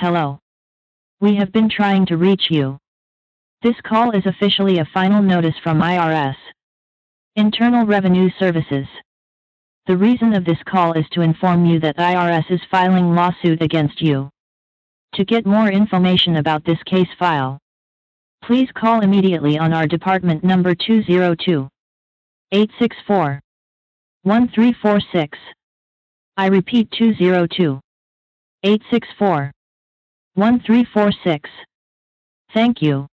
Hello. We have been trying to reach you. This call is officially a final notice from IRS. Internal Revenue Services. The reason of this call is to inform you that IRS is filing lawsuit against you. To get more information about this case file, please call immediately on our department number 202 864 1346. I repeat 202 864 1346. Thank you.